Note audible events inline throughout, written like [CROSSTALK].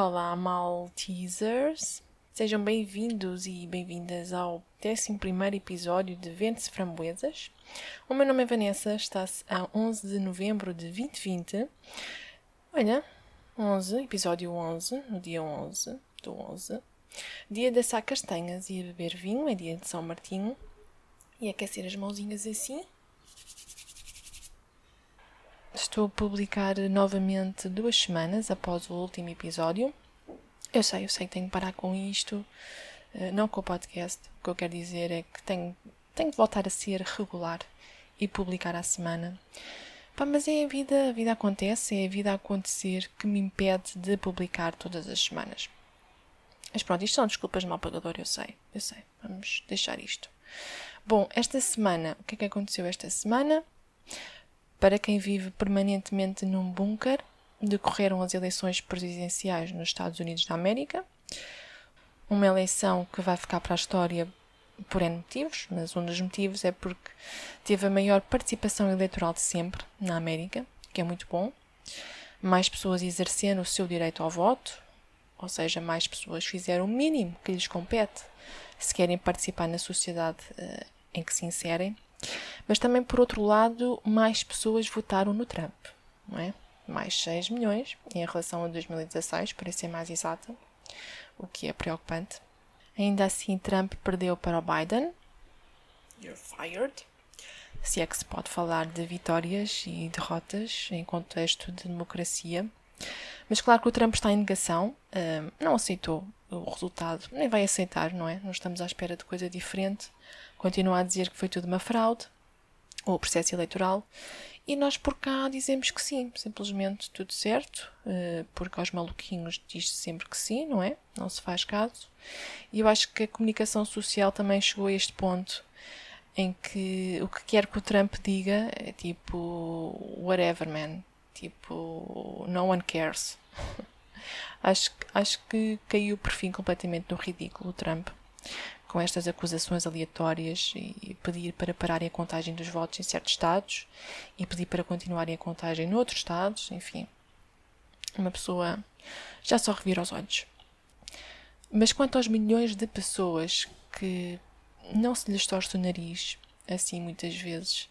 Olá, Maltesers! Sejam bem-vindos e bem-vindas ao 11 episódio de Ventes Framboesas. O meu nome é Vanessa, está-se a 11 de novembro de 2020. Olha, 11, episódio 11, no dia 11 do 11. Dia de assar castanhas e beber vinho, é dia de São Martinho. E aquecer as mãozinhas assim. Estou a publicar novamente duas semanas após o último episódio. Eu sei, eu sei que tenho que parar com isto, eh, não com o podcast. O que eu quero dizer é que tenho, tenho que voltar a ser regular e publicar à semana. Pá, mas é a vida, a vida acontece, é a vida a acontecer que me impede de publicar todas as semanas. Mas pronto, isto são desculpas de mal pagador, eu sei, eu sei. Vamos deixar isto. Bom, esta semana, o que é que aconteceu esta semana? Para quem vive permanentemente num bunker, decorreram as eleições presidenciais nos Estados Unidos da América. Uma eleição que vai ficar para a história por N motivos, mas um dos motivos é porque teve a maior participação eleitoral de sempre na América, que é muito bom. Mais pessoas exercendo o seu direito ao voto, ou seja, mais pessoas fizeram o mínimo que lhes compete se querem participar na sociedade uh, em que se inserem. Mas também, por outro lado, mais pessoas votaram no Trump, não é? Mais 6 milhões em relação a 2016, para ser mais exata, o que é preocupante. Ainda assim, Trump perdeu para o Biden. You're fired. Se é que se pode falar de vitórias e derrotas em contexto de democracia. Mas claro que o Trump está em negação, não aceitou o resultado, nem vai aceitar, não é? Não estamos à espera de coisa diferente. Continua a dizer que foi tudo uma fraude, ou o processo eleitoral, e nós por cá dizemos que sim, simplesmente tudo certo, eh, porque aos maluquinhos diz-se sempre que sim, não é? Não se faz caso. E eu acho que a comunicação social também chegou a este ponto em que o que quer que o Trump diga é tipo whatever man, tipo no one cares. [LAUGHS] acho, acho que caiu por fim completamente no ridículo o Trump com estas acusações aleatórias e pedir para pararem a contagem dos votos em certos estados e pedir para continuarem a contagem noutros estados, enfim. Uma pessoa já só revira os olhos. Mas quanto aos milhões de pessoas que não se lhes torce o nariz, assim muitas vezes,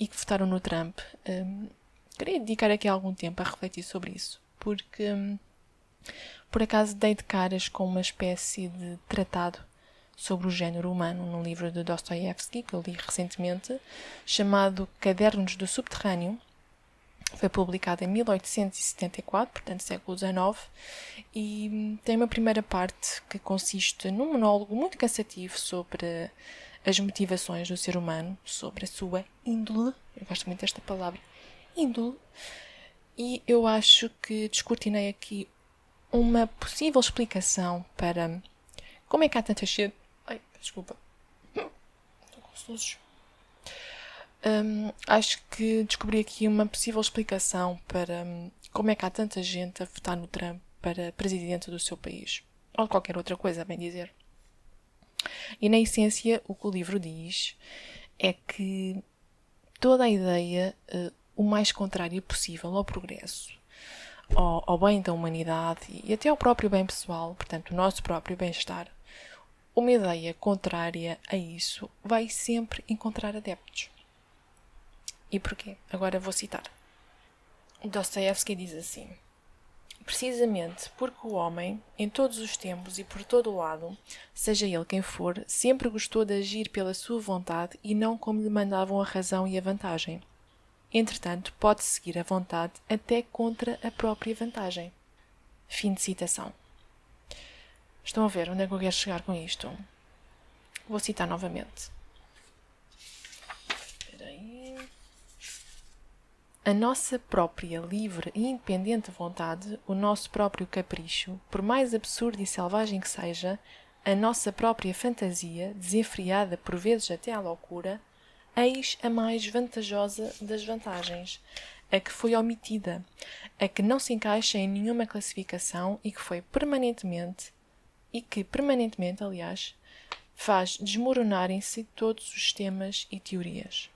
e que votaram no Trump, hum, queria dedicar aqui algum tempo a refletir sobre isso, porque hum, por acaso dei de caras com uma espécie de tratado sobre o género humano num livro de Dostoiévski que eu li recentemente, chamado Cadernos do Subterrâneo. Foi publicado em 1874, portanto século XIX, e tem uma primeira parte que consiste num monólogo muito cansativo sobre as motivações do ser humano, sobre a sua índole. Eu gosto muito desta palavra, índole. E eu acho que descortinei aqui uma possível explicação para como é que há tanta gente Desculpa. Estou com sujos. Um, acho que descobri aqui uma possível explicação para um, como é que há tanta gente a votar no Trump para presidente do seu país. Ou de qualquer outra coisa, bem dizer. E na essência, o que o livro diz é que toda a ideia uh, o mais contrária possível ao progresso, ao, ao bem da humanidade e até ao próprio bem pessoal, portanto, o nosso próprio bem-estar, uma ideia contrária a isso vai sempre encontrar adeptos. E porquê? Agora vou citar. Dostoevsky diz assim: Precisamente porque o homem, em todos os tempos e por todo o lado, seja ele quem for, sempre gostou de agir pela sua vontade e não como lhe mandavam a razão e a vantagem. Entretanto, pode seguir a vontade até contra a própria vantagem. Fim de citação. Estão a ver onde é que eu quero chegar com isto? Vou citar novamente. A nossa própria livre e independente vontade, o nosso próprio capricho, por mais absurdo e selvagem que seja, a nossa própria fantasia, desenfreada por vezes até à loucura, eis a mais vantajosa das vantagens, a que foi omitida, a que não se encaixa em nenhuma classificação e que foi permanentemente e que permanentemente, aliás, faz desmoronarem-se todos os temas e teorias.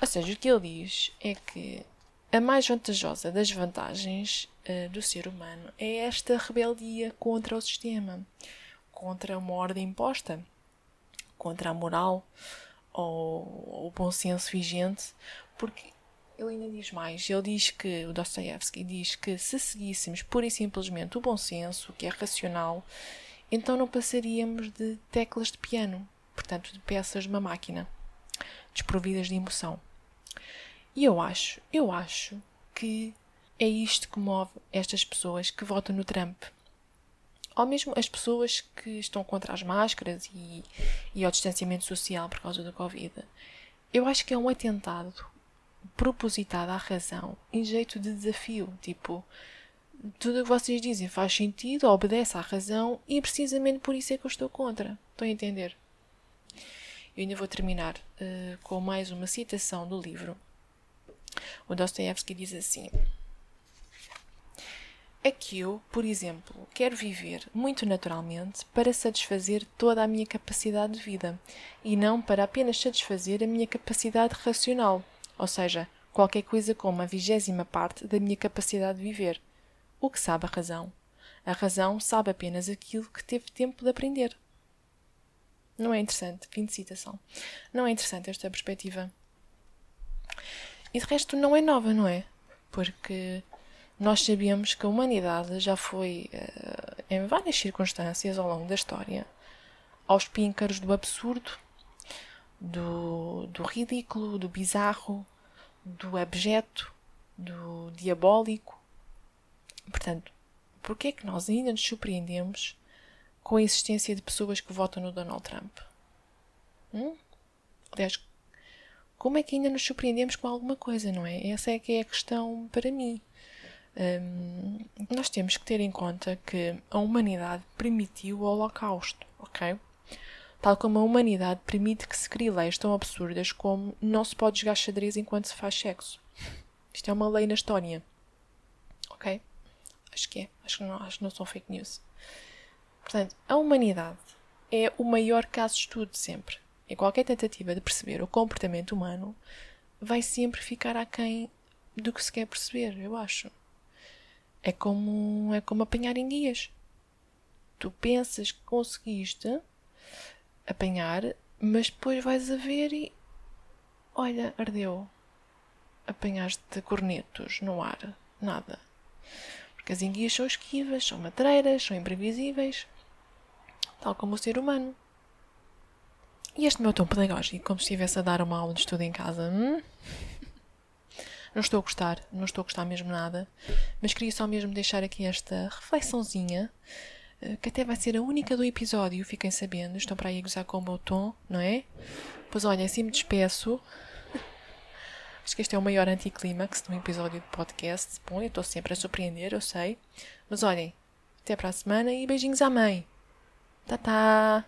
Ou seja, o que ele diz é que a mais vantajosa das vantagens uh, do ser humano é esta rebeldia contra o sistema, contra uma ordem imposta, contra a moral ou o bom senso vigente, porque ele ainda diz mais. Ele diz que, o Dostoevsky diz que se seguíssemos pura e simplesmente o bom senso, que é racional, então não passaríamos de teclas de piano, portanto, de peças de uma máquina, desprovidas de emoção. E eu acho, eu acho que é isto que move estas pessoas que votam no Trump. Ou mesmo as pessoas que estão contra as máscaras e, e ao distanciamento social por causa da Covid. Eu acho que é um atentado propositado à razão em jeito de desafio. Tipo, tudo o que vocês dizem faz sentido, obedece à razão e precisamente por isso é que eu estou contra. Estão a entender? Eu ainda vou terminar uh, com mais uma citação do livro o Dostoevsky diz assim: É que eu, por exemplo, quero viver muito naturalmente para satisfazer toda a minha capacidade de vida e não para apenas satisfazer a minha capacidade racional, ou seja, qualquer coisa como a vigésima parte da minha capacidade de viver. O que sabe a razão? A razão sabe apenas aquilo que teve tempo de aprender. Não é interessante? Fim de citação. Não é interessante esta perspectiva. E de resto não é nova, não é? Porque nós sabíamos que a humanidade já foi, uh, em várias circunstâncias ao longo da história, aos píncaros do absurdo, do, do ridículo, do bizarro, do abjeto, do diabólico. Portanto, porquê é que nós ainda nos surpreendemos com a existência de pessoas que votam no Donald Trump? Hum? Aliás, como é que ainda nos surpreendemos com alguma coisa, não é? Essa é que é a questão para mim. Um, nós temos que ter em conta que a humanidade permitiu o Holocausto, ok? Tal como a humanidade permite que se criem leis tão absurdas como não se pode jogar xadrez enquanto se faz sexo. Isto é uma lei na história. Ok? Acho que é. Acho que não, acho que não são fake news. Portanto, a humanidade é o maior caso de estudo sempre em qualquer tentativa de perceber o comportamento humano, vai sempre ficar aquém do que se quer perceber, eu acho. É como, é como apanhar em guias. Tu pensas que conseguiste apanhar, mas depois vais a ver e. Olha, ardeu. Apanhaste cornetos no ar. Nada. Porque as enguias são esquivas, são matreiras, são imprevisíveis. Tal como o ser humano. E este meu tom pedagógico, como se estivesse a dar uma aula de estudo em casa. Hum? [LAUGHS] Não estou a gostar, não estou a gostar mesmo nada, mas queria só mesmo deixar aqui esta reflexãozinha, que até vai ser a única do episódio, fiquem sabendo, estão para aí a gozar com o meu tom, não é? Pois olha, assim me despeço. Acho que este é o maior anticlímax de um episódio de podcast. Bom, eu estou sempre a surpreender, eu sei. Mas olhem, até para a semana e beijinhos à mãe. Tá, tá.